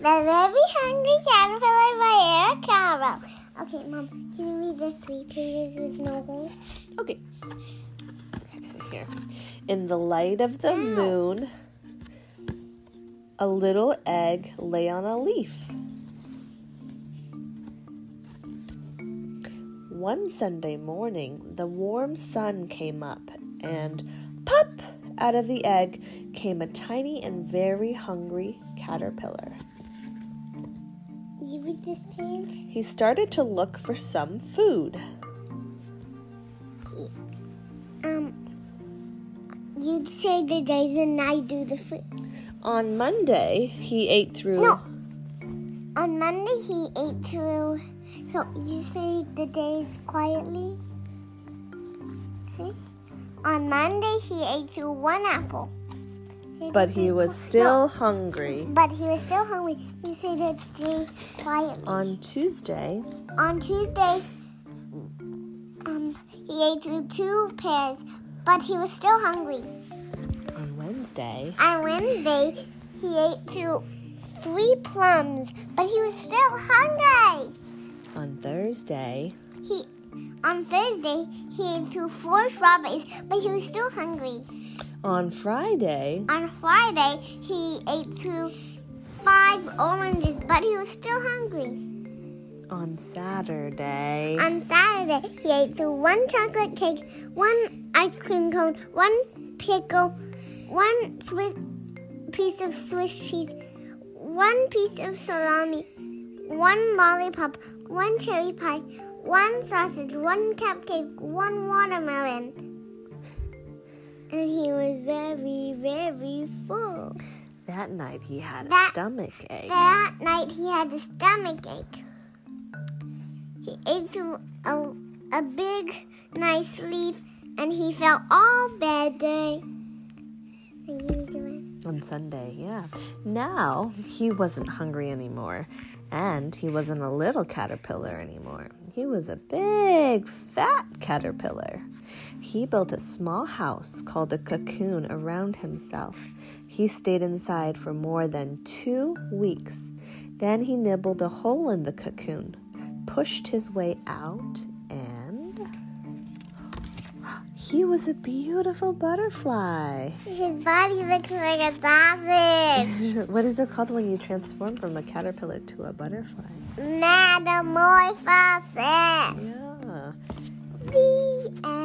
The Very Hungry Caterpillar by Eric Carle. Okay, Mom, can you read the three pages with no holes? Okay. Here. In the light of the moon, a little egg lay on a leaf. One Sunday morning, the warm sun came up, and pop! Out of the egg came a tiny and very hungry caterpillar. You read this page? He started to look for some food. He, um, you'd say the days and I do the food. On Monday, he ate through. No. On Monday, he ate through. So you say the days quietly? Okay. On Monday, he ate through one apple. But he was still hungry. But he was still hungry. You say the day quietly. On Tuesday, On Tuesday, um, he ate through two pears, but he was still hungry. on Wednesday, On Wednesday, he ate through three plums, but he was still hungry. on Thursday, He, on Thursday, he ate through four strawberries, but he was still hungry. On Friday, On Friday, he ate through five oranges, but he was still hungry. on Saturday, On Saturday, he ate through one chocolate cake, one ice cream cone, one pickle, one Swiss piece of Swiss cheese, one piece of salami, one lollipop, one cherry pie, one sausage, one cupcake, one watermelon. And he was very, very full. that night he had a stomach ache. That night he had a stomach ache. He ate through a, a big, nice leaf and he felt all better. And you read the rest? on Sunday, yeah. Now he wasn't hungry anymore, and he wasn't a little caterpillar anymore. He was a big, fat caterpillar. He built a small house called a cocoon around himself. He stayed inside for more than two weeks. Then he nibbled a hole in the cocoon, pushed his way out, he was a beautiful butterfly. His body looks like a sausage. what is it called when you transform from a caterpillar to a butterfly? Metamorphosis. Yeah. The end.